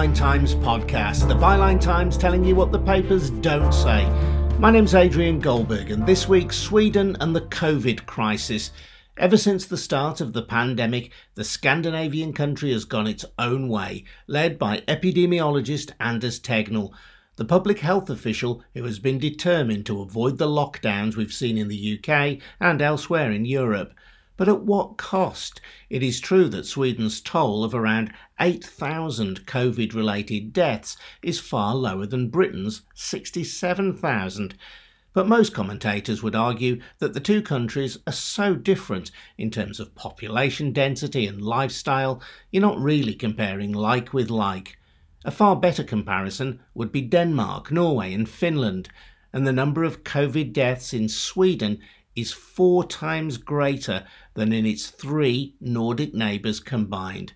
Byline Times podcast, the Byline Times telling you what the papers don't say. My name's Adrian Goldberg, and this week, Sweden and the COVID crisis. Ever since the start of the pandemic, the Scandinavian country has gone its own way, led by epidemiologist Anders Tegnell, the public health official who has been determined to avoid the lockdowns we've seen in the UK and elsewhere in Europe. But at what cost? It is true that Sweden's toll of around 8,000 COVID related deaths is far lower than Britain's 67,000. But most commentators would argue that the two countries are so different in terms of population density and lifestyle, you're not really comparing like with like. A far better comparison would be Denmark, Norway, and Finland, and the number of COVID deaths in Sweden is four times greater than in its three Nordic neighbours combined.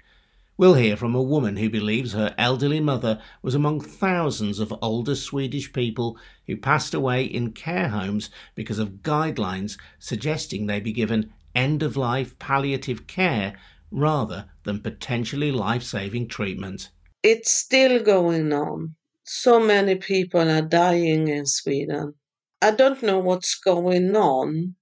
We'll hear from a woman who believes her elderly mother was among thousands of older Swedish people who passed away in care homes because of guidelines suggesting they be given end of life palliative care rather than potentially life saving treatment. It's still going on. So many people are dying in Sweden. I don't know what's going on,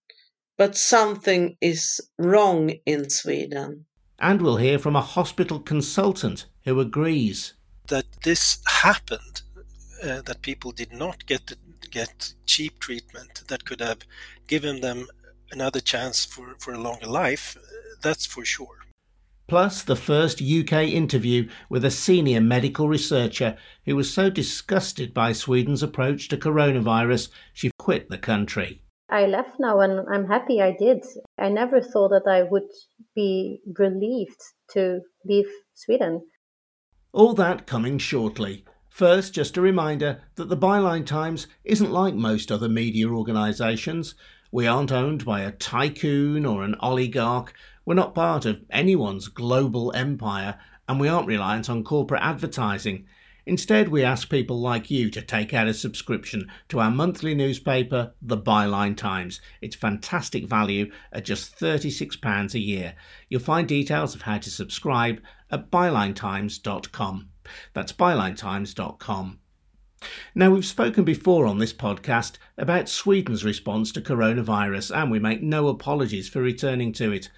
but something is wrong in Sweden. And we'll hear from a hospital consultant who agrees that this happened, uh, that people did not get get cheap treatment that could have given them another chance for, for a longer life. That's for sure. Plus, the first UK interview with a senior medical researcher who was so disgusted by Sweden's approach to coronavirus, she quit the country. I left now and I'm happy I did. I never thought that I would be relieved to leave Sweden. All that coming shortly. First, just a reminder that the Byline Times isn't like most other media organisations. We aren't owned by a tycoon or an oligarch. We're not part of anyone's global empire, and we aren't reliant on corporate advertising. Instead, we ask people like you to take out a subscription to our monthly newspaper, The Byline Times. It's fantastic value at just £36 a year. You'll find details of how to subscribe at bylinetimes.com. That's bylinetimes.com. Now, we've spoken before on this podcast about Sweden's response to coronavirus, and we make no apologies for returning to it.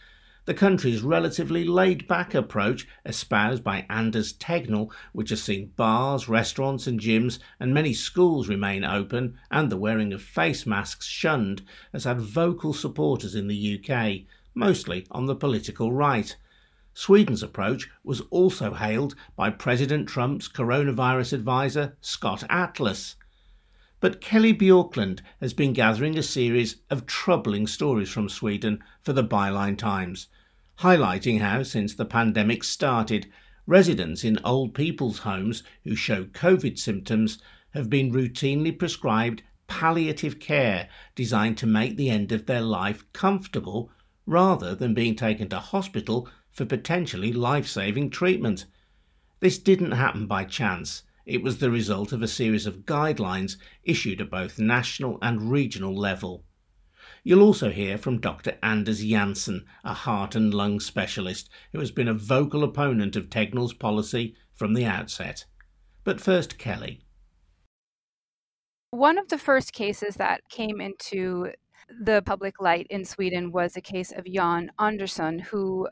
The country's relatively laid back approach, espoused by Anders Tegnell, which has seen bars, restaurants, and gyms and many schools remain open and the wearing of face masks shunned, has had vocal supporters in the UK, mostly on the political right. Sweden's approach was also hailed by President Trump's coronavirus advisor, Scott Atlas. But Kelly Bjorklund has been gathering a series of troubling stories from Sweden for the Byline Times, highlighting how, since the pandemic started, residents in old people's homes who show COVID symptoms have been routinely prescribed palliative care designed to make the end of their life comfortable rather than being taken to hospital for potentially life saving treatment. This didn't happen by chance. It was the result of a series of guidelines issued at both national and regional level. You'll also hear from Dr. Anders Jansen, a heart and lung specialist who has been a vocal opponent of Tegnell's policy from the outset. But first, Kelly. One of the first cases that came into the public light in Sweden was a case of Jan Andersson, who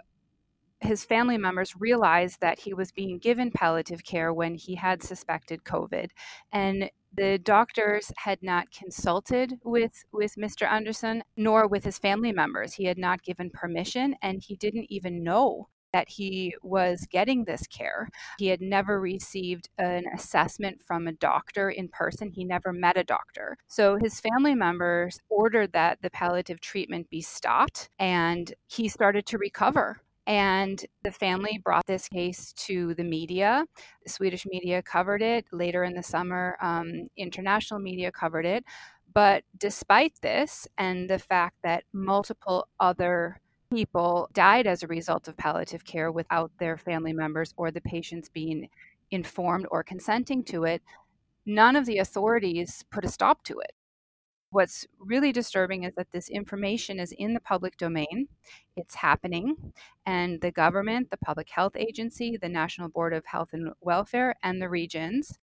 his family members realized that he was being given palliative care when he had suspected COVID. And the doctors had not consulted with, with Mr. Anderson nor with his family members. He had not given permission and he didn't even know that he was getting this care. He had never received an assessment from a doctor in person. He never met a doctor. So his family members ordered that the palliative treatment be stopped and he started to recover and the family brought this case to the media. The Swedish media covered it. Later in the summer, um, international media covered it. But despite this, and the fact that multiple other people died as a result of palliative care without their family members or the patients being informed or consenting to it, none of the authorities put a stop to it. What's really disturbing is that this information is in the public domain. It's happening, and the government, the public health agency, the National Board of Health and Welfare, and the regions,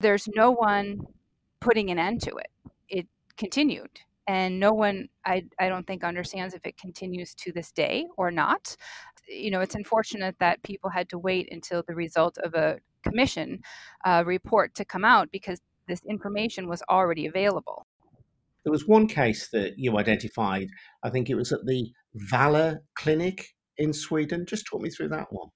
there's no one putting an end to it. It continued. And no one, I, I don't think, understands if it continues to this day or not. You know, it's unfortunate that people had to wait until the result of a commission uh, report to come out because this information was already available. There was one case that you identified. I think it was at the Valor Clinic in Sweden. Just talk me through that one.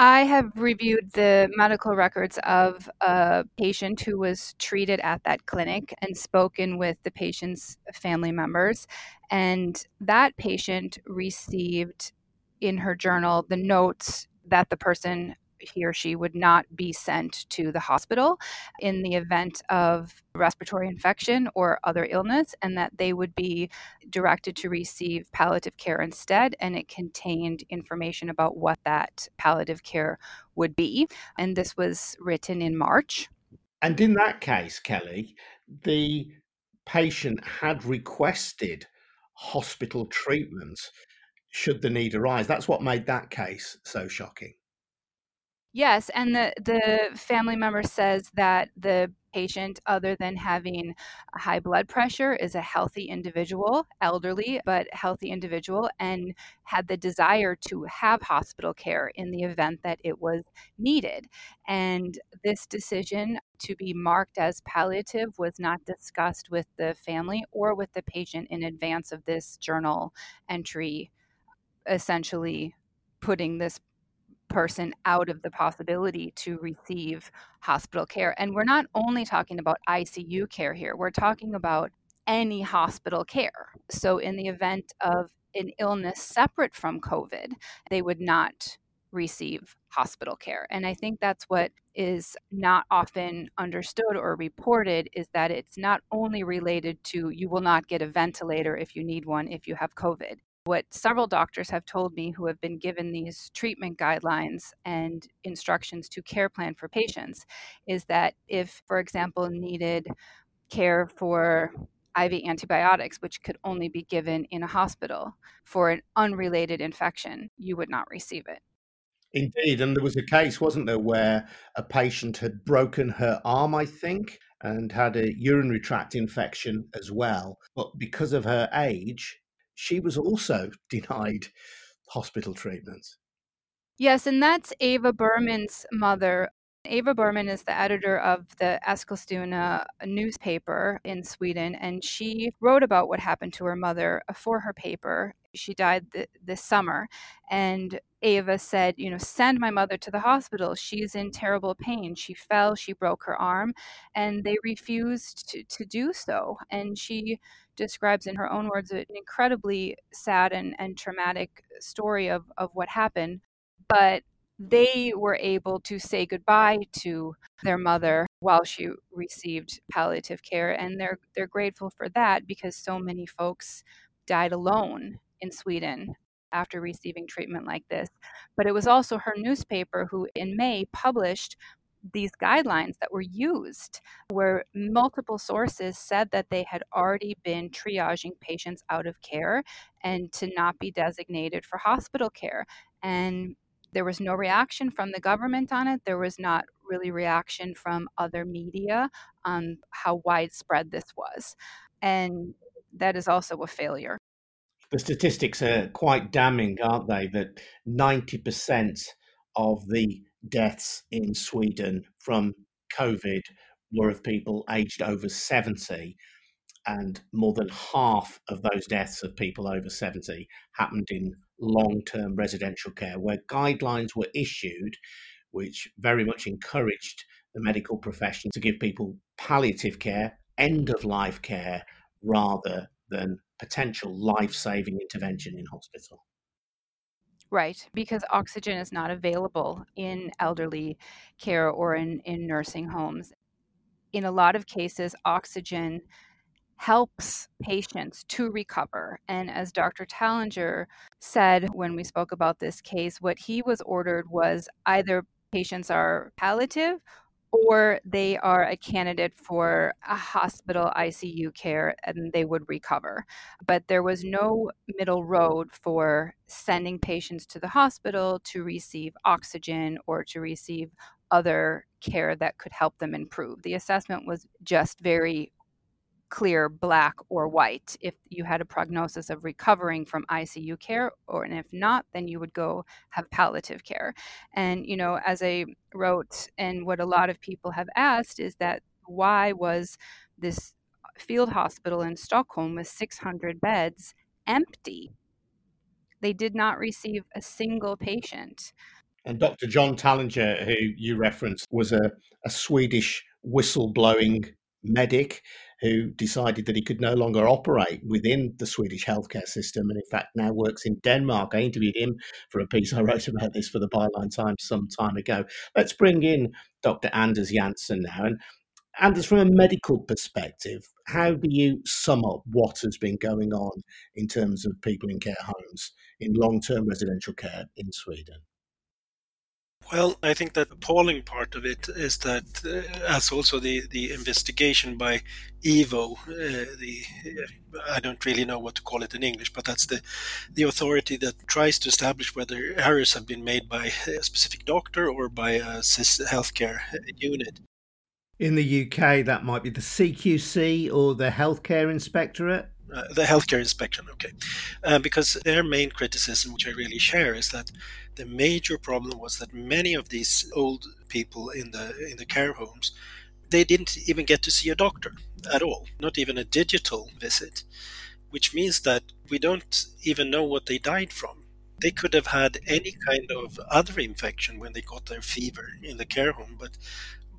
I have reviewed the medical records of a patient who was treated at that clinic and spoken with the patient's family members. And that patient received in her journal the notes that the person he or she would not be sent to the hospital in the event of respiratory infection or other illness, and that they would be directed to receive palliative care instead. And it contained information about what that palliative care would be. And this was written in March. And in that case, Kelly, the patient had requested hospital treatments should the need arise. That's what made that case so shocking. Yes, and the the family member says that the patient, other than having high blood pressure, is a healthy individual, elderly, but healthy individual, and had the desire to have hospital care in the event that it was needed. And this decision to be marked as palliative was not discussed with the family or with the patient in advance of this journal entry, essentially putting this person out of the possibility to receive hospital care. And we're not only talking about ICU care here, we're talking about any hospital care. So, in the event of an illness separate from COVID, they would not receive hospital care. And I think that's what is not often understood or reported is that it's not only related to you will not get a ventilator if you need one if you have COVID what several doctors have told me who have been given these treatment guidelines and instructions to care plan for patients is that if, for example, needed care for IV antibiotics, which could only be given in a hospital for an unrelated infection, you would not receive it. Indeed. And there was a case, wasn't there, where a patient had broken her arm, I think, and had a urinary tract infection as well. But because of her age, she was also denied hospital treatments. Yes, and that's Ava Berman's mother. Ava Berman is the editor of the Eskilstuna newspaper in Sweden, and she wrote about what happened to her mother for her paper. She died th- this summer, and Ava said, You know, send my mother to the hospital. She's in terrible pain. She fell, she broke her arm, and they refused to, to do so. And she describes in her own words an incredibly sad and, and traumatic story of, of what happened. But they were able to say goodbye to their mother while she received palliative care and they're they're grateful for that because so many folks died alone in Sweden after receiving treatment like this but it was also her newspaper who in May published these guidelines that were used, where multiple sources said that they had already been triaging patients out of care and to not be designated for hospital care. And there was no reaction from the government on it. There was not really reaction from other media on how widespread this was. And that is also a failure. The statistics are quite damning, aren't they? That 90% of the deaths in Sweden from COVID were of people aged over 70, and more than half of those deaths of people over 70 happened in long term residential care, where guidelines were issued which very much encouraged the medical profession to give people palliative care, end of life care, rather than potential life saving intervention in hospital. Right, because oxygen is not available in elderly care or in, in nursing homes. In a lot of cases, oxygen helps patients to recover. And as Dr. Tallinger said when we spoke about this case, what he was ordered was either patients are palliative or they mm-hmm. are a candidate for a hospital ICU care and they would recover. But there was no middle road for sending patients to the hospital to receive oxygen or to receive other care that could help them improve. The assessment was just very clear black or white if you had a prognosis of recovering from ICU care or and if not then you would go have palliative care and you know as I wrote and what a lot of people have asked is that why was this field hospital in Stockholm with 600 beds empty they did not receive a single patient and Dr. John Tallinger, who you referenced, was a, a Swedish whistleblowing medic who decided that he could no longer operate within the Swedish healthcare system and, in fact, now works in Denmark. I interviewed him for a piece I wrote about this for the Byline Times some time ago. Let's bring in Dr. Anders Jansen now. And Anders, from a medical perspective, how do you sum up what has been going on in terms of people in care homes in long term residential care in Sweden? Well, I think that appalling part of it is that, uh, as also the, the investigation by IVO, uh, the uh, I don't really know what to call it in English, but that's the the authority that tries to establish whether errors have been made by a specific doctor or by a healthcare unit. In the UK, that might be the CQC or the Healthcare Inspectorate. Uh, the healthcare inspection, okay, uh, because their main criticism, which I really share, is that the major problem was that many of these old people in the in the care homes, they didn't even get to see a doctor at all, not even a digital visit, which means that we don't even know what they died from. They could have had any kind of other infection when they got their fever in the care home, but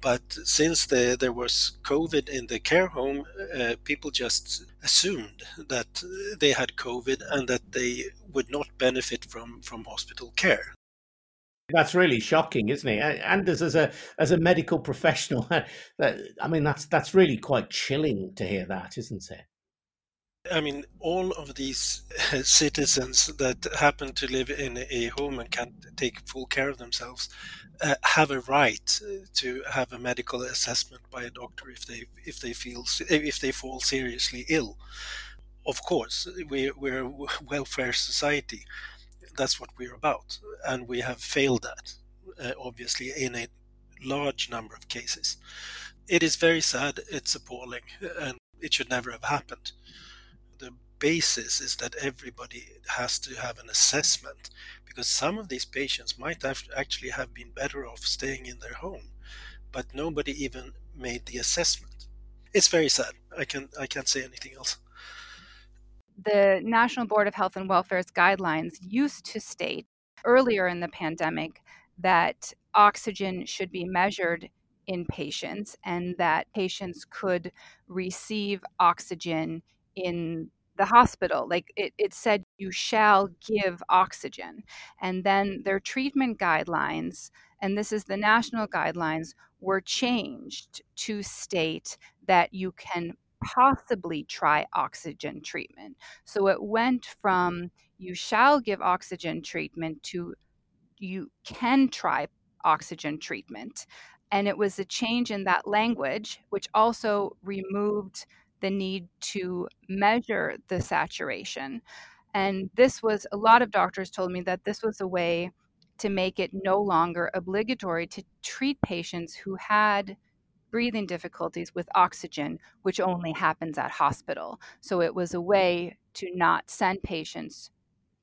but since the, there was COVID in the care home, uh, people just assumed that they had COVID and that they would not benefit from, from hospital care. That's really shocking, isn't it? And as, a as a medical professional, I mean that's that's really quite chilling to hear that, isn't it? I mean, all of these citizens that happen to live in a home and can't take full care of themselves uh, have a right to have a medical assessment by a doctor if they if they feel if they fall seriously ill. Of course, we, we're a welfare society. That's what we're about, and we have failed that, uh, obviously, in a large number of cases. It is very sad. It's appalling, and it should never have happened the basis is that everybody has to have an assessment because some of these patients might have actually have been better off staying in their home but nobody even made the assessment. It's very sad. I can i can't say anything else. The national board of health and welfare's guidelines used to state earlier in the pandemic that oxygen should be measured in patients and that patients could receive oxygen in the hospital. Like it, it said, you shall give oxygen. And then their treatment guidelines, and this is the national guidelines, were changed to state that you can possibly try oxygen treatment. So it went from you shall give oxygen treatment to you can try oxygen treatment. And it was a change in that language, which also removed the need to measure the saturation. And this was a lot of doctors told me that this was a way to make it no longer obligatory to treat patients who had breathing difficulties with oxygen, which only happens at hospital. So it was a way to not send patients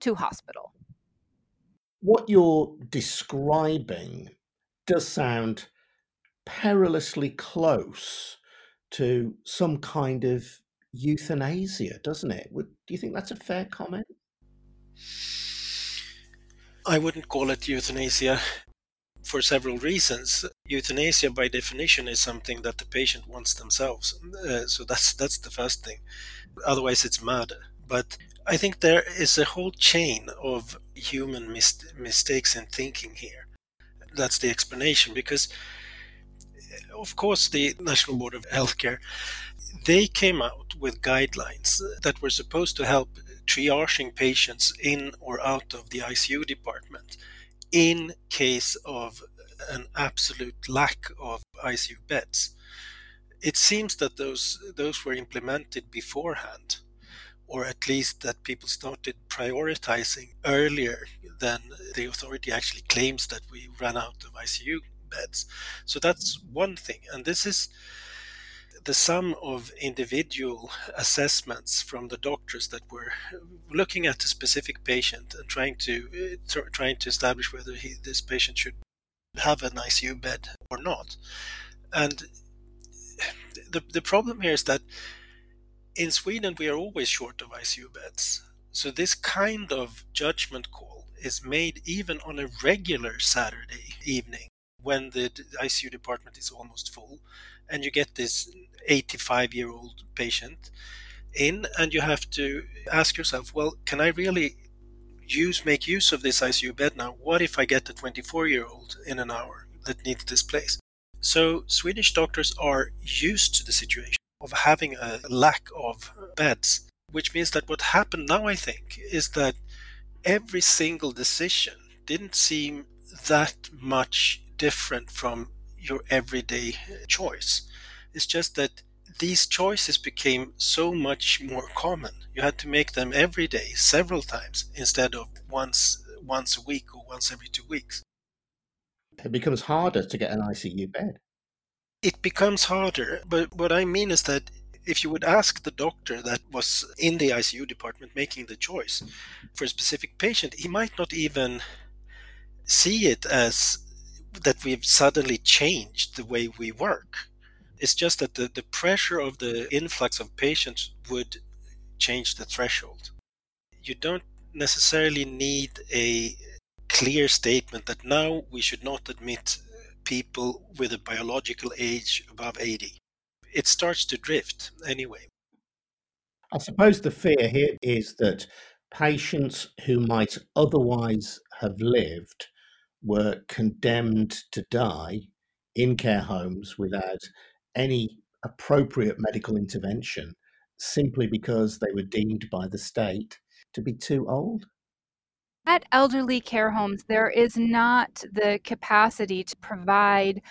to hospital. What you're describing does sound perilously close to some kind of euthanasia, doesn't it? Would, do you think that's a fair comment? I wouldn't call it euthanasia for several reasons. Euthanasia, by definition, is something that the patient wants themselves. Uh, so that's that's the first thing. Otherwise, it's murder. But I think there is a whole chain of human mis- mistakes in thinking here. That's the explanation because of course, the National Board of Healthcare, they came out with guidelines that were supposed to help triaging patients in or out of the ICU department in case of an absolute lack of ICU beds. It seems that those those were implemented beforehand, or at least that people started prioritizing earlier than the authority actually claims that we ran out of ICU beds. So that's one thing, and this is the sum of individual assessments from the doctors that were looking at a specific patient and trying to uh, trying to establish whether he, this patient should have an ICU bed or not. And the the problem here is that in Sweden we are always short of ICU beds. So this kind of judgment call is made even on a regular Saturday evening when the ICU department is almost full and you get this 85 year old patient in and you have to ask yourself well can i really use make use of this icu bed now? What if i get a 24 year old in an hour that needs this place? So swedish doctors are used to the situation of having a lack of beds which means that what happened now i think is that every single decision didn't seem that much different from your everyday choice it's just that these choices became so much more common. You had to make them every day, several times, instead of once once a week or once every two weeks. It becomes harder to get an ICU bed. It becomes harder, but what I mean is that if you would ask the doctor that was in the ICU department making the choice for a specific patient, he might not even see it as that we've suddenly changed the way we work it's just that the, the pressure of the influx of patients would change the threshold. You don't necessarily need a clear statement that now we should not admit people with a biological age above 80. It starts to drift anyway. I suppose the fear here is that patients who might otherwise have lived were condemned to die in care homes without any appropriate medical intervention simply because they were deemed by the state to be too old? At elderly care homes, there is not the capacity to provide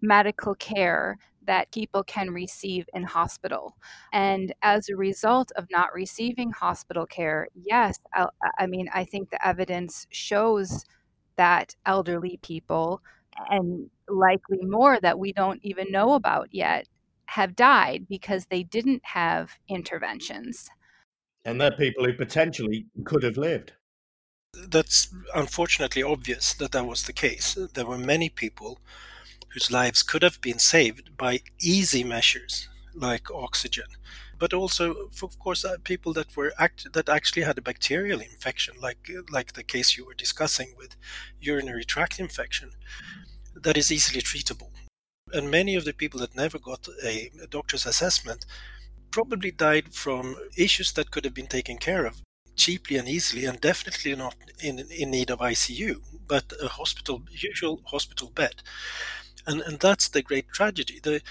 medical care that people can receive in hospital. And as a result of not receiving hospital care, yes, I, I mean, I think the evidence shows that elderly people and likely more that we don't even know about yet have died because they didn't have interventions. And they're people who potentially could have lived. That's unfortunately obvious that that was the case. There were many people whose lives could have been saved by easy measures like oxygen, but also, of course, uh, people that were act- that actually had a bacterial infection, like like the case you were discussing with urinary tract infection that is easily treatable. And many of the people that never got a, a doctor's assessment probably died from issues that could have been taken care of cheaply and easily, and definitely not in, in need of ICU, but a hospital, usual hospital bed. And, and that's the great tragedy. The,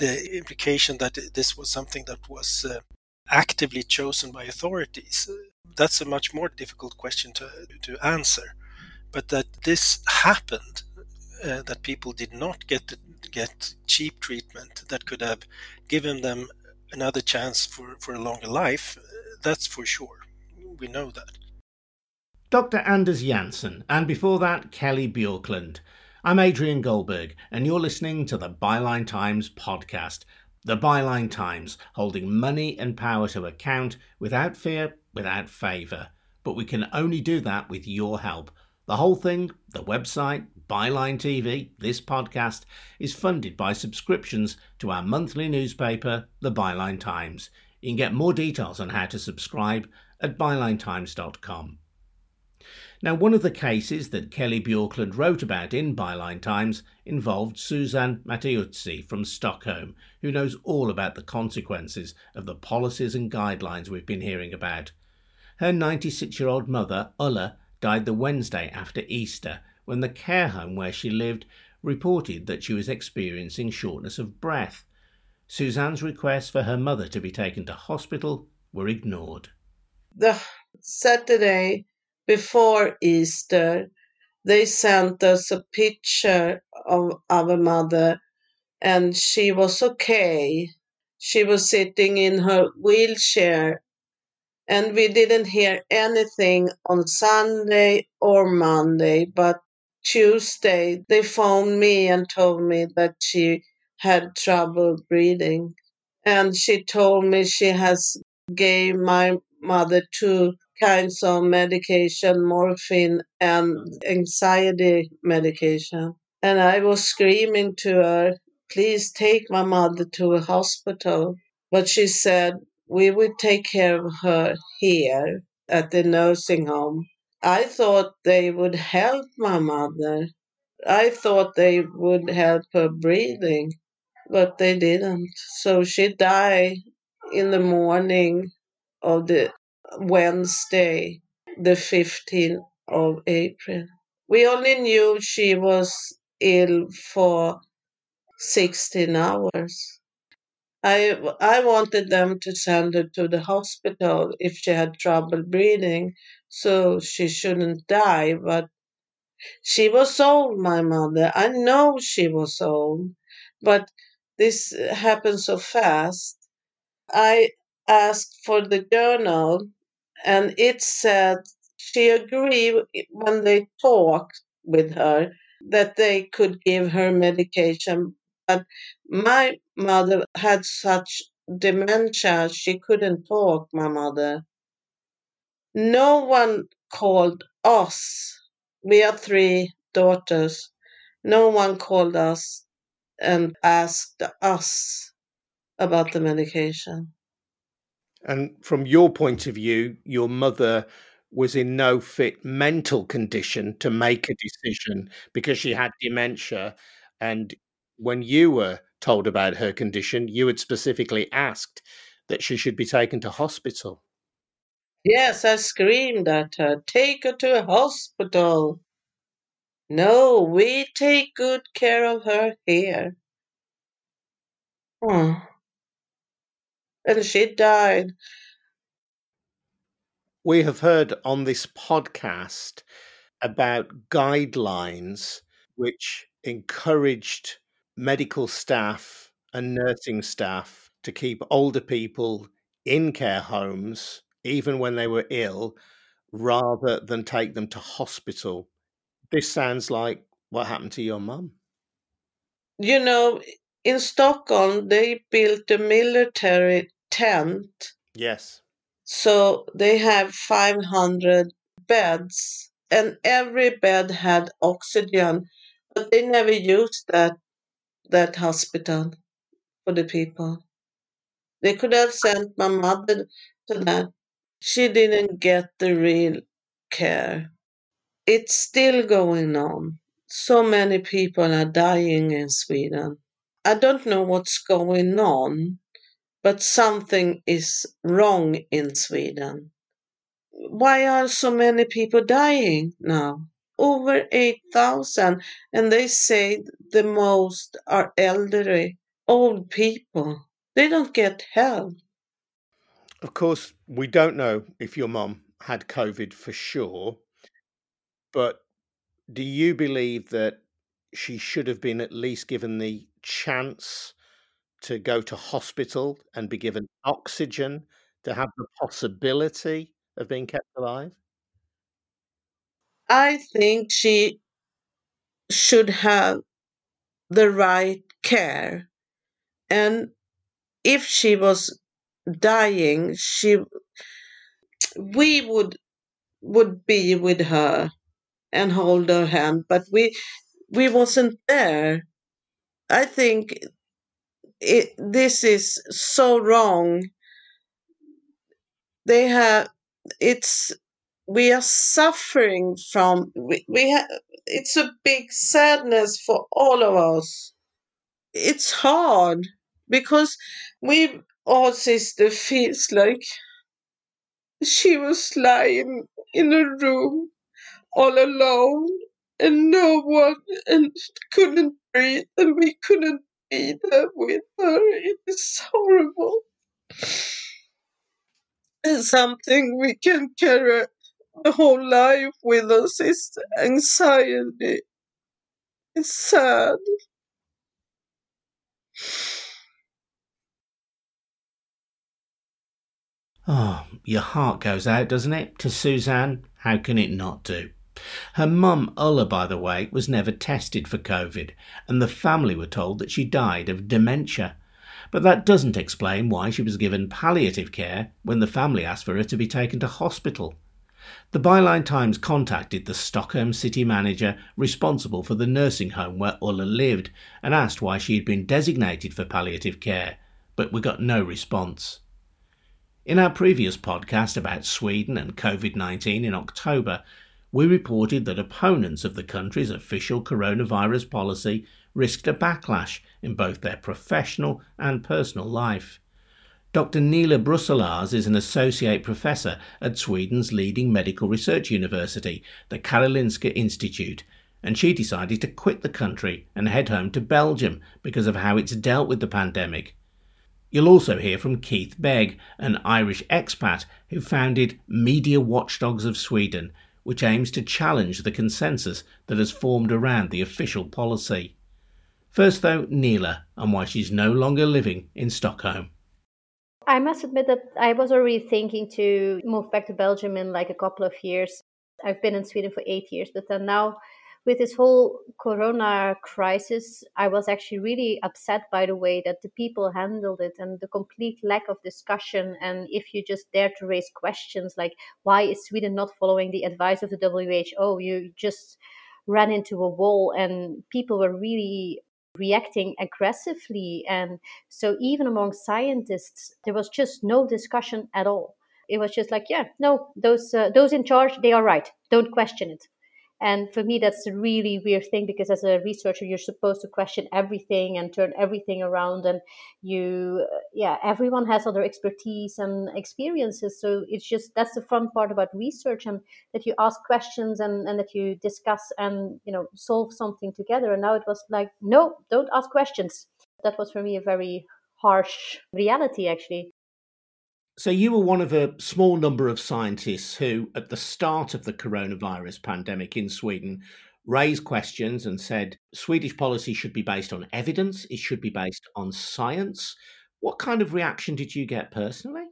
the implication that this was something that was uh, actively chosen by authorities, that's a much more difficult question to, to answer. But that this happened uh, that people did not get get cheap treatment that could have given them another chance for, for a longer life. That's for sure. We know that. Dr. Anders Jansen, and before that, Kelly Bjorklund. I'm Adrian Goldberg, and you're listening to the Byline Times podcast. The Byline Times, holding money and power to account without fear, without favour. But we can only do that with your help. The whole thing, the website, Byline TV, this podcast, is funded by subscriptions to our monthly newspaper, The Byline Times. You can get more details on how to subscribe at bylinetimes.com. Now, one of the cases that Kelly Bjorklund wrote about in Byline Times involved Suzanne Mattiuzzi from Stockholm, who knows all about the consequences of the policies and guidelines we've been hearing about. Her 96 year old mother, Ulla, died the Wednesday after Easter when the care home where she lived reported that she was experiencing shortness of breath. Suzanne's requests for her mother to be taken to hospital were ignored. The Saturday before Easter, they sent us a picture of our mother and she was okay. She was sitting in her wheelchair, and we didn't hear anything on Sunday or Monday, but Tuesday they phoned me and told me that she had trouble breathing. And she told me she has gave my mother two kinds of medication, morphine and anxiety medication. And I was screaming to her, please take my mother to a hospital. But she said, we will take care of her here at the nursing home. I thought they would help my mother. I thought they would help her breathing, but they didn't. So she died in the morning of the Wednesday, the 15th of April. We only knew she was ill for 16 hours. I, I wanted them to send her to the hospital if she had trouble breathing so she shouldn't die, but she was old, my mother. I know she was old, but this happened so fast. I asked for the journal and it said she agreed when they talked with her that they could give her medication. But my mother had such dementia, she couldn't talk, my mother. No one called us. We are three daughters. No one called us and asked us about the medication. And from your point of view, your mother was in no fit mental condition to make a decision because she had dementia. And when you were told about her condition, you had specifically asked that she should be taken to hospital. Yes, I screamed at her, take her to a hospital. No, we take good care of her here. Oh. And she died. We have heard on this podcast about guidelines which encouraged medical staff and nursing staff to keep older people in care homes, even when they were ill, rather than take them to hospital. This sounds like what happened to your mum. You know, in Stockholm, they built a military tent. Yes. So they have 500 beds, and every bed had oxygen, but they never used that that hospital for the people. They could have sent my mother to that. She didn't get the real care. It's still going on. So many people are dying in Sweden. I don't know what's going on, but something is wrong in Sweden. Why are so many people dying now? Over 8,000, and they say the most are elderly, old people. They don't get help. Of course, we don't know if your mum had COVID for sure, but do you believe that she should have been at least given the chance to go to hospital and be given oxygen to have the possibility of being kept alive? I think she should have the right care. And if she was dying, she we would would be with her and hold her hand, but we we wasn't there. I think it, this is so wrong. They have it's we are suffering from we, we ha, it's a big sadness for all of us. It's hard because we our sister feels like she was lying in a room all alone and no one and couldn't sorry that we couldn't be there with her. It is horrible. It's something we can carry the whole life with us is anxiety. It's sad. Oh, your heart goes out, doesn't it, to Suzanne? How can it not do? Her mum, Ulla, by the way, was never tested for COVID, and the family were told that she died of dementia. But that doesn't explain why she was given palliative care when the family asked for her to be taken to hospital. The Byline Times contacted the Stockholm city manager responsible for the nursing home where Ulla lived and asked why she had been designated for palliative care, but we got no response. In our previous podcast about Sweden and COVID 19 in October, we reported that opponents of the country's official coronavirus policy risked a backlash in both their professional and personal life. Dr. Nele Brusselaers is an associate professor at Sweden's leading medical research university, the Karolinska Institute, and she decided to quit the country and head home to Belgium because of how it's dealt with the pandemic. You'll also hear from Keith Begg, an Irish expat who founded Media Watchdogs of Sweden, which aims to challenge the consensus that has formed around the official policy. First, though, Nele and why she's no longer living in Stockholm. I must admit that I was already thinking to move back to Belgium in like a couple of years. I've been in Sweden for eight years, but then now with this whole corona crisis, I was actually really upset by the way that the people handled it and the complete lack of discussion. And if you just dare to raise questions like, why is Sweden not following the advice of the WHO? You just ran into a wall, and people were really reacting aggressively. And so, even among scientists, there was just no discussion at all. It was just like, yeah, no, those uh, those in charge, they are right. Don't question it. And for me, that's a really weird thing because as a researcher, you're supposed to question everything and turn everything around. And you, yeah, everyone has other expertise and experiences. So it's just that's the fun part about research and that you ask questions and, and that you discuss and, you know, solve something together. And now it was like, no, don't ask questions. That was for me a very harsh reality, actually. So, you were one of a small number of scientists who, at the start of the coronavirus pandemic in Sweden, raised questions and said Swedish policy should be based on evidence, it should be based on science. What kind of reaction did you get personally?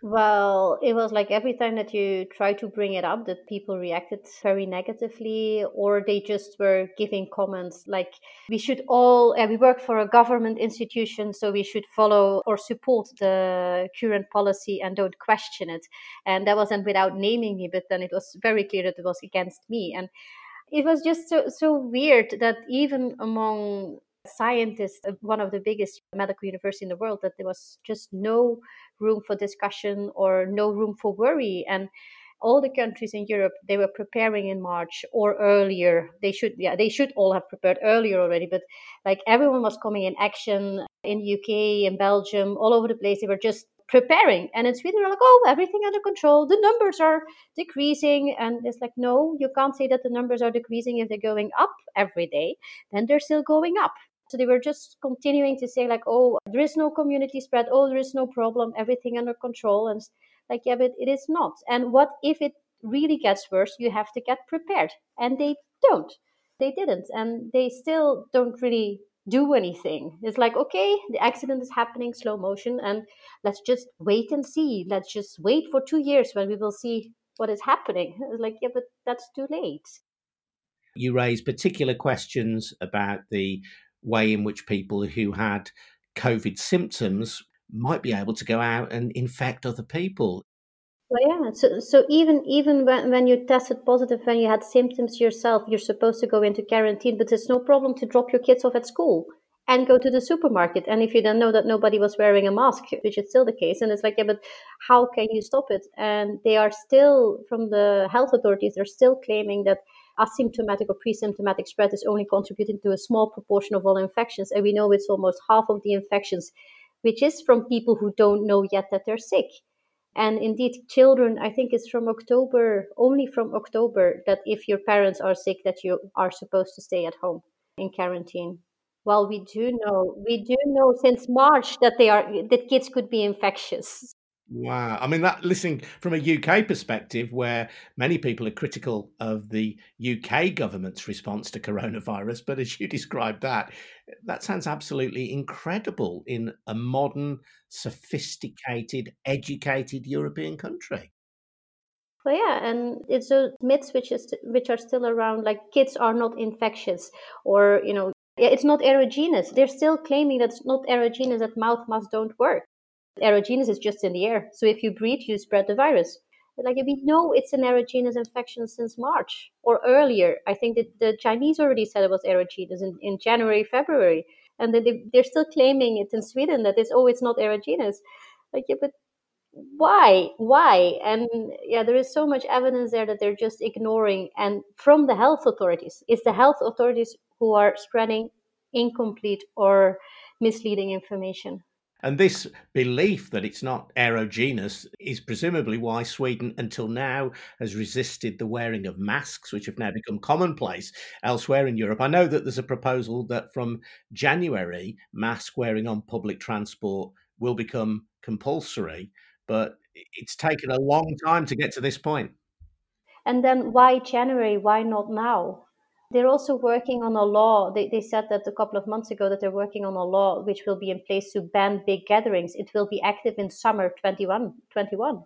Well, it was like every time that you try to bring it up, that people reacted very negatively, or they just were giving comments like, we should all, uh, we work for a government institution, so we should follow or support the current policy and don't question it. And that wasn't without naming me, but then it was very clear that it was against me. And it was just so, so weird that even among scientists, one of the biggest medical universities in the world, that there was just no room for discussion or no room for worry. And all the countries in Europe they were preparing in March or earlier. They should yeah they should all have prepared earlier already. But like everyone was coming in action in UK in Belgium all over the place. They were just preparing. And in Sweden, we're like, oh, everything under control. The numbers are decreasing. And it's like, no, you can't say that the numbers are decreasing if they're going up every day. Then they're still going up. So they were just continuing to say, like, oh, there is no community spread. Oh, there is no problem. Everything under control. And like, yeah, but it is not. And what if it really gets worse? You have to get prepared. And they don't. They didn't. And they still don't really do anything. It's like, okay, the accident is happening slow motion, and let's just wait and see. Let's just wait for two years when we will see what is happening. It's like, yeah, but that's too late. You raise particular questions about the way in which people who had COVID symptoms might be able to go out and infect other people. Well, yeah. So, so even even when, when you tested positive, when you had symptoms yourself, you're supposed to go into quarantine. But it's no problem to drop your kids off at school and go to the supermarket. And if you don't know that nobody was wearing a mask, which is still the case, and it's like, yeah, but how can you stop it? And they are still, from the health authorities, they're still claiming that asymptomatic or pre-symptomatic spread is only contributing to a small proportion of all infections. And we know it's almost half of the infections, which is from people who don't know yet that they're sick. And indeed, children, I think it's from October, only from October, that if your parents are sick, that you are supposed to stay at home in quarantine. Well, we do know, we do know since March that they are that kids could be infectious. Wow. I mean, that listening from a UK perspective, where many people are critical of the UK government's response to coronavirus, but as you described that, that sounds absolutely incredible in a modern, sophisticated, educated European country. Well, yeah, and it's those myths which is which are still around, like kids are not infectious, or you know, it's not aerogenous. They're still claiming that it's not aerogenous, that mouth masks don't work aerogenous is just in the air. So if you breathe, you spread the virus. Like we know it's an aerogenous infection since March or earlier. I think that the Chinese already said it was aerogenous in, in January, February, and then they, they're still claiming it in Sweden that it's oh it's not aerogenous. Like yeah, but why why and yeah there is so much evidence there that they're just ignoring and from the health authorities it's the health authorities who are spreading incomplete or misleading information and this belief that it's not aerogenous is presumably why Sweden, until now, has resisted the wearing of masks, which have now become commonplace elsewhere in Europe. I know that there's a proposal that from January, mask wearing on public transport will become compulsory, but it's taken a long time to get to this point. And then why January? Why not now? They're also working on a law. They, they said that a couple of months ago that they're working on a law which will be in place to ban big gatherings. It will be active in summer 21. 21.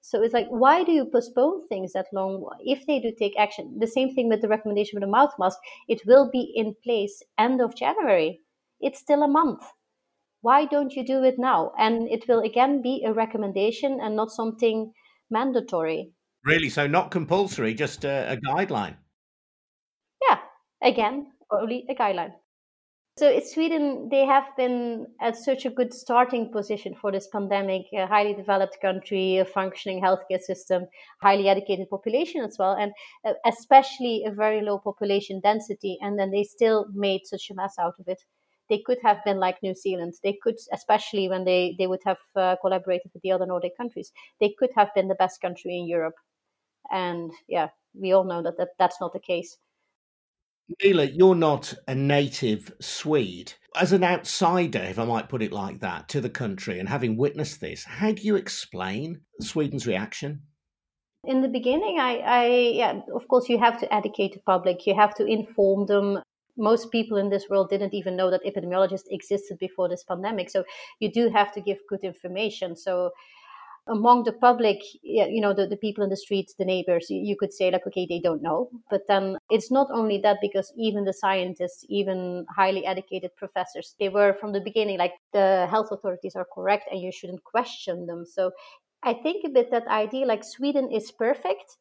So it's like, why do you postpone things that long? If they do take action, the same thing with the recommendation with the mouth mask, it will be in place end of January. It's still a month. Why don't you do it now? And it will again be a recommendation and not something mandatory. Really? So not compulsory, just a, a guideline? Again only a guideline so in sweden they have been at such a good starting position for this pandemic a highly developed country a functioning healthcare system highly educated population as well and uh, especially a very low population density and then they still made such a mess out of it they could have been like New Zealand. They could, especially when they, they would have uh, collaborated with the other Nordic countries, they could have been the best country in Europe. And yeah, we all know that, that that's not the case. Nele, you're not a native Swede. As an outsider, if I might put it like that, to the country and having witnessed this, how do you explain Sweden's reaction? In the beginning, I, I yeah, of course, you have to educate the public. You have to inform them. Most people in this world didn't even know that epidemiologists existed before this pandemic. So you do have to give good information. So among the public, you know, the, the people in the streets, the neighbors, you, could say, like, okay, they don't know. But then it's not only that, because even the scientists, even highly educated professors, they were from the beginning like, the health authorities are correct and you shouldn't question them. So I think a bit that idea, like, Sweden is perfect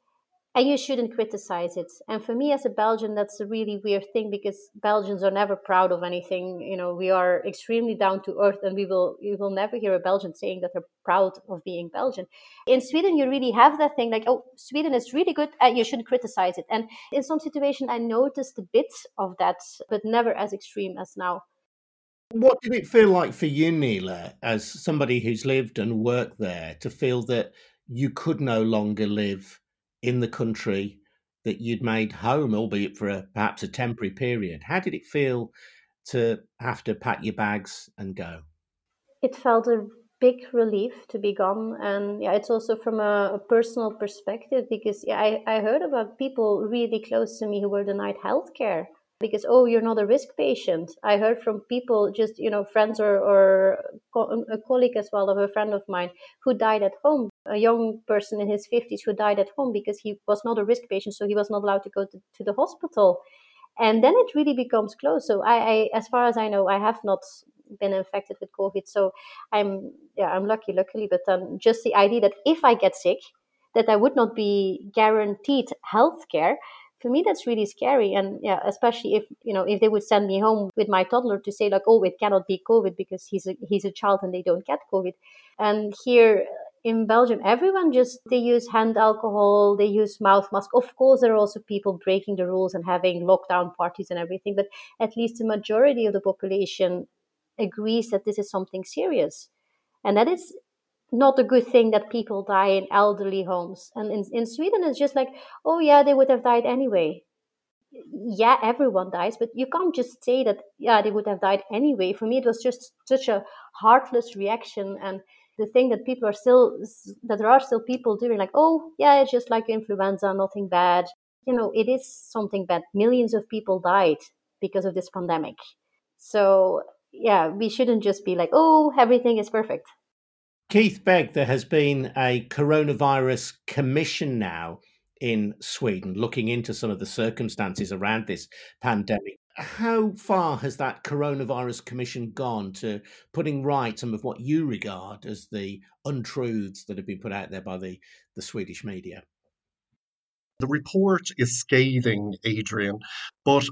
and you shouldn't criticize it. And for me as a Belgian, that's a really weird thing because Belgians are never proud of anything. You know, we are extremely down to earth, and we will you will never hear a Belgian saying that they're proud of being Belgian. In Sweden, you really have that thing like, oh, Sweden is really good, and you shouldn't criticize it. And in some situation, I noticed a bit of that, but never as extreme as now. What did it feel like for you, Nele, as somebody who's lived and worked there, to feel that you could no longer live in the country that you'd made home, albeit for a, perhaps a temporary period. How did it feel to have to pack your bags and go? It felt a big relief to be gone, and yeah, it's also from a, a personal perspective because yeah, I, I heard about people really close to me who were denied healthcare because oh you're not a risk patient. I heard from people just you know friends or, or a colleague as well of a friend of mine who died at home a young person in his 50s who died at home because he was not a risk patient so he was not allowed to go to, to the hospital. And then it really becomes close so I, I as far as i know i have not been infected with covid. So i'm yeah i'm lucky luckily. But um, just the idea that if i get sick that i would not be guaranteed health care for me that's really scary. And yeah especially if you know if they would send me home with my toddler to say like oh it cannot be covid because he's a he's a child and they don't get covid. And here in belgium everyone just they use hand alcohol they use mouth mask. Of course there are also people breaking the rules and having lockdown parties and everything but at least the majority of the population agrees that this is something serious. And that is not a good thing that people die in elderly homes. And in, in Sweden, it's just like, oh, yeah, they would have died anyway. Yeah, everyone dies, but you can't just say that, yeah, they would have died anyway. For me, it was just such a heartless reaction. And the thing that people are still that there are still people doing like oh yeah it's just like influenza nothing bad you know it is something bad millions of people died because of this pandemic so yeah we shouldn't just be like oh everything is perfect keith begg there has been a coronavirus commission now in sweden looking into some of the circumstances around this pandemic how far has that coronavirus commission gone to putting right some of what you regard as the untruths that have been put out there by the, the Swedish media? The report is scathing, Adrian, but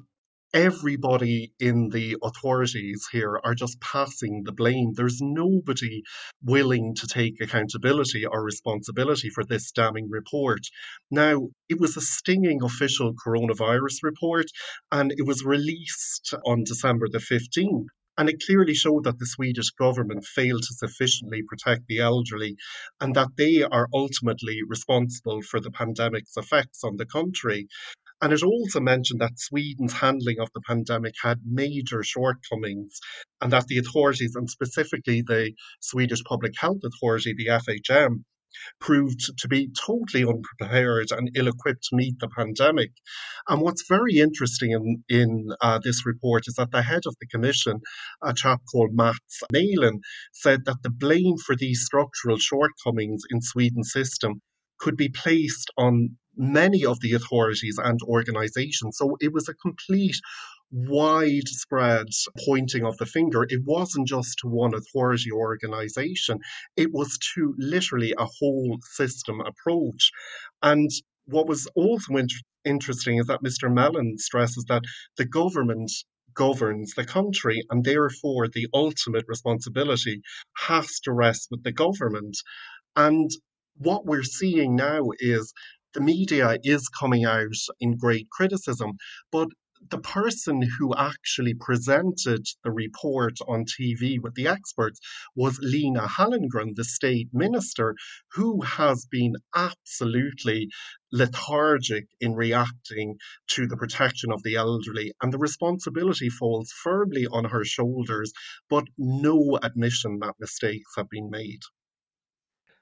everybody in the authorities here are just passing the blame. There's nobody willing to take accountability or responsibility for this damning report. Now, it was a stinging official coronavirus report and it was released on December the 15th. And it clearly showed that the Swedish government failed to sufficiently protect the elderly and that they are ultimately responsible for the pandemic's effects on the country. And it also mentioned that Sweden's handling of the pandemic had major shortcomings and that the authorities, and specifically the Swedish Public Health Authority, the FHM, proved to be totally unprepared and ill equipped to meet the pandemic. And what's very interesting in, in uh, this report is that the head of the commission, a chap called Mats Melin, said that the blame for these structural shortcomings in Sweden's system could be placed on many of the authorities and organizations. So it was a complete widespread pointing of the finger. It wasn't just to one authority or organization, it was to literally a whole system approach. And what was also inter- interesting is that Mr. Melin stresses that the government governs the country, and therefore the ultimate responsibility has to rest with the government. And what we're seeing now is the media is coming out in great criticism, but the person who actually presented the report on TV with the experts was Lena Hallengren, the state minister, who has been absolutely lethargic in reacting to the protection of the elderly. And the responsibility falls firmly on her shoulders, but no admission that mistakes have been made.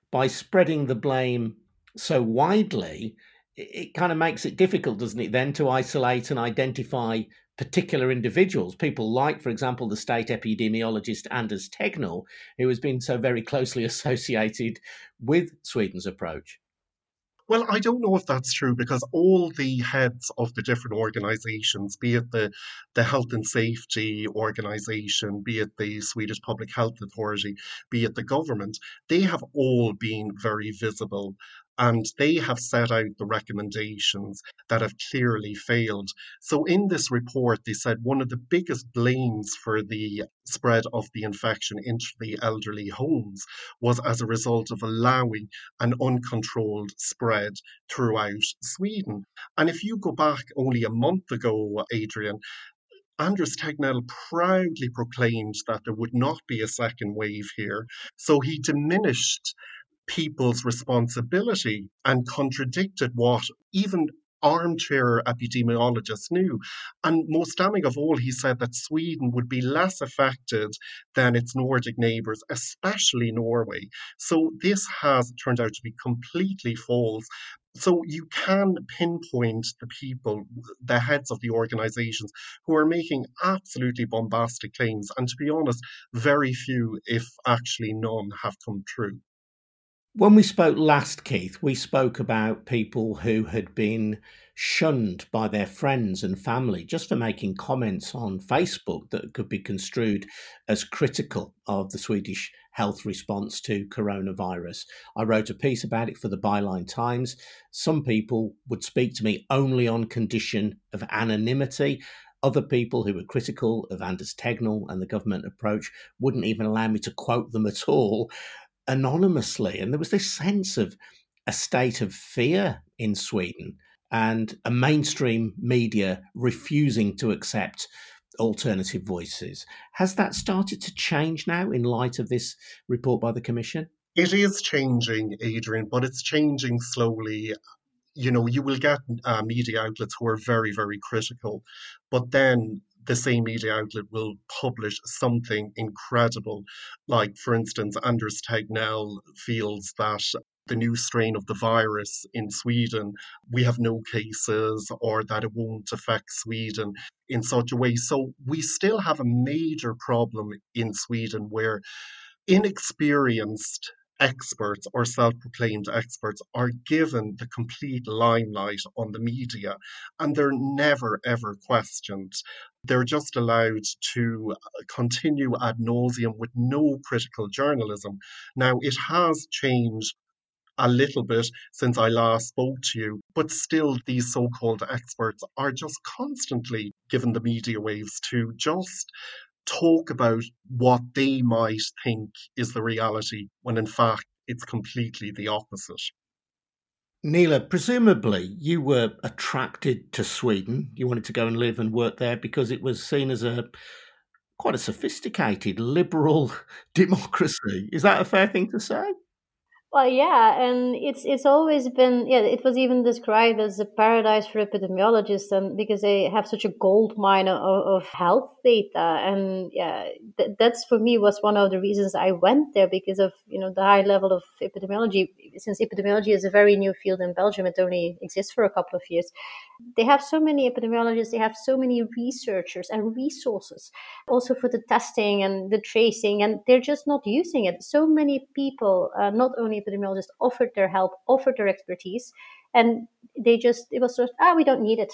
By spreading the blame so widely, it kind of makes it difficult, doesn't it, then to isolate and identify particular individuals, people like, for example, the state epidemiologist Anders Tegnell, who has been so very closely associated with Sweden's approach. Well, I don't know if that's true because all the heads of the different organizations, be it the, the health and safety organization, be it the Swedish Public Health Authority, be it the government, they have all been very visible and they have set out the recommendations that have clearly failed. So, in this report, they said one of the biggest blames for the spread of the infection into the elderly homes was as a result of allowing an uncontrolled spread throughout Sweden. And if you go back only a month ago, Adrian, Anders Tegnell proudly proclaimed that there would not be a second wave here. So he diminished people's responsibility and contradicted what even armchair epidemiologists knew. And most damning of all, he said that Sweden would be less affected than its Nordic neighbours, especially Norway. So this has turned out to be completely false. So you can pinpoint the people, the heads of the organizations who are making absolutely bombastic claims. And to be honest, very few, if actually none, have come true. When we spoke last, Keith, we spoke about people who had been shunned by their friends and family just for making comments on Facebook that could be construed as critical of the Swedish health response to coronavirus. I wrote a piece about it for the Byline Times. Some people would speak to me only on condition of anonymity. Other people who were critical of Anders Tegnell and the government approach wouldn't even allow me to quote them at all anonymously. And there was this sense of a state of fear in Sweden and a mainstream media refusing to accept alternative voices. Has that started to change now in light of this report by the Commission? It is changing, Adrian, but it's changing slowly. You know, you will get uh, media outlets who are very, very critical, but then the same media outlet will publish something incredible. Like, for instance, Anders Tegnell feels that the new strain of the virus in Sweden, we have no cases or that it won't affect Sweden in such a way. So we still have a major problem in Sweden where inexperienced experts or self proclaimed experts are given the complete limelight on the media and they're never ever questioned. They're just allowed to uh, continue ad nauseum with no critical journalism. Now, it has changed a little bit since I last spoke to you, but still, these so called experts are just constantly given the media waves to just talk about what they might think is the reality when in fact it's completely the opposite. Nele, presumably you were attracted to Sweden. You wanted to go and live and work there because it was seen as a quite a sophisticated liberal democracy. Is that a fair thing to say? Well, yeah, and it's it's always been yeah. It was even described as a paradise for epidemiologists, and because they have such a gold mine of, of health data, and yeah, th- that's for me was one of the reasons I went there because of you know the high level of epidemiology. Since epidemiology is a very new field in Belgium, it only exists for a couple of years. They have so many epidemiologists, they have so many researchers and resources, also for the testing and the tracing, and they're just not using it. So many people, uh, not only epidemiologists offered their help, offered their expertise, and they just it was sort of ah we don't need it,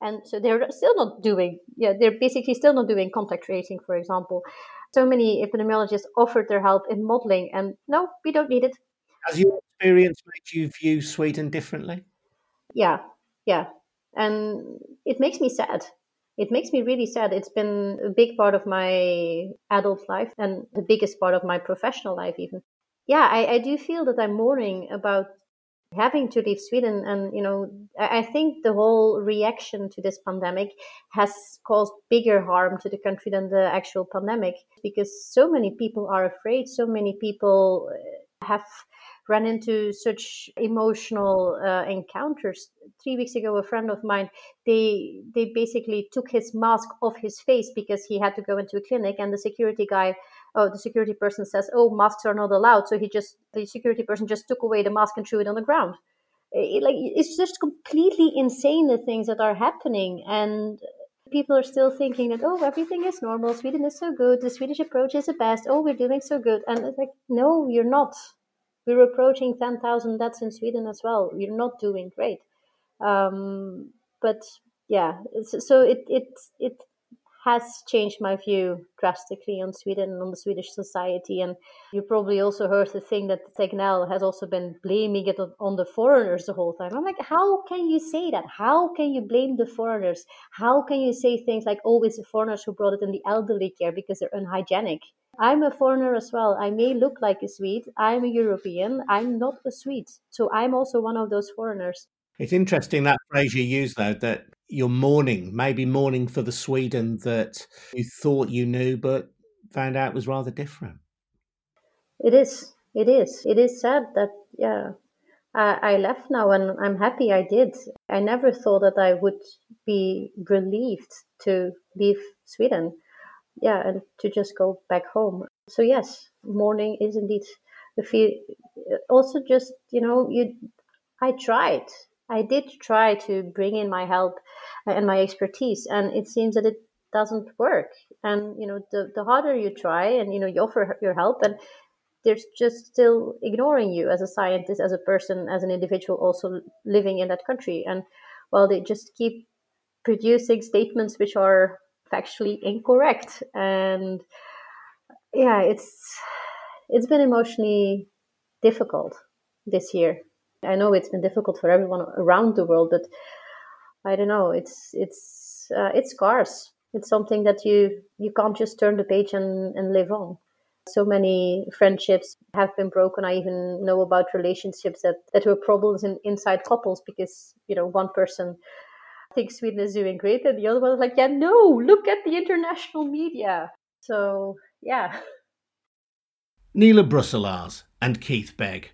and so they're still not doing yeah they're basically still not doing contact tracing, for example. So many epidemiologists offered their help in modeling, and no, we don't need it. Has your experience made you view Sweden differently? Yeah, yeah, and it makes me sad it makes me really sad. It's been a big part of my adult life and the biggest part of my professional life, even yeah, I, I do feel that I'm mourning about having to leave Sweden. And, you know, I, think the whole reaction to this pandemic has caused bigger harm to the country than the actual pandemic because so many people are afraid. So many people uh, have run into such emotional uh, encounters. Three weeks ago, a friend of mine, they they basically took his mask off his face because he had to go into a clinic, and the security guy oh, the security person says, oh, masks are not allowed. So he just, the security person just took away the mask and threw it on the ground. It, like, it's just completely insane the things that are happening. And people are still thinking that, oh, everything is normal. Sweden is so good. The Swedish approach is the best. Oh, we're doing so good. And it's like, no, you're not. We're approaching 10,000 deaths in Sweden as well. You're not doing great. Um, but yeah, so it, it, it has changed my view drastically on Sweden and on the Swedish society. And you probably also heard the thing that Tegnell has also been blaming it on the foreigners the whole time. I'm like, how can you say that? How can you blame the foreigners? How can you say things like, oh, it's the foreigners who brought it in the elderly care because they're unhygienic? I'm a foreigner as well. I may look like a Swede. I'm a European. I'm not a Swede. So I'm also one of those foreigners. It's interesting that phrase you use, though, that you're mourning, maybe mourning for the Sweden that you thought you knew, but found out was rather different. It is. It is. It is sad that, yeah, I, I left now and I'm happy I did. I never thought that I would be relieved to leave Sweden. Yeah, and to just go back home. So, yes, mourning is indeed the feel. Also, just, you know, you, I tried I did try to bring in my help uh, and my expertise, and it seems that it doesn't work. And you know, the the harder you try, and you know, you offer your help, and they're just still ignoring you as a scientist, as a person, as an individual, also living in that country. And well, they just keep producing statements which are factually incorrect, and yeah, it's it's been emotionally difficult this year I know it's been difficult for everyone around the world, but I don't know. It's it's uh, it's scarce. It's something that you you can't just turn the page and, and live on. So many friendships have been broken. I even know about relationships that, that were problems in, inside couples because you know one person thinks Sweden is doing great and the other one is like, yeah, no, look at the international media. So yeah. Nele Brusselaers and Keith Begg.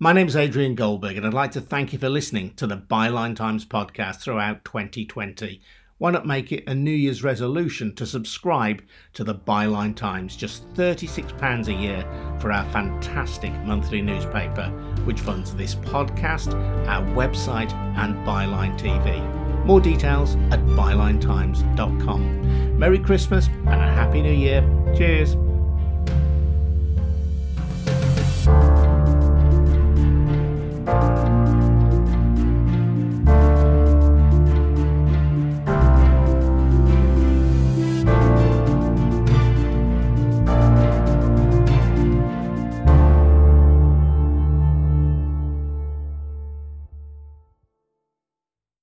My name is Adrian Goldberg, and I'd like to thank you for listening to the Byline Times podcast throughout 2020. why not make it a New Year's resolution to subscribe to the Byline Times? Just £36 a year for our fantastic monthly newspaper, which funds this podcast, our website, and Byline TV. More details at bylinetimes.com. Merry Christmas and a Happy New Year. Cheers.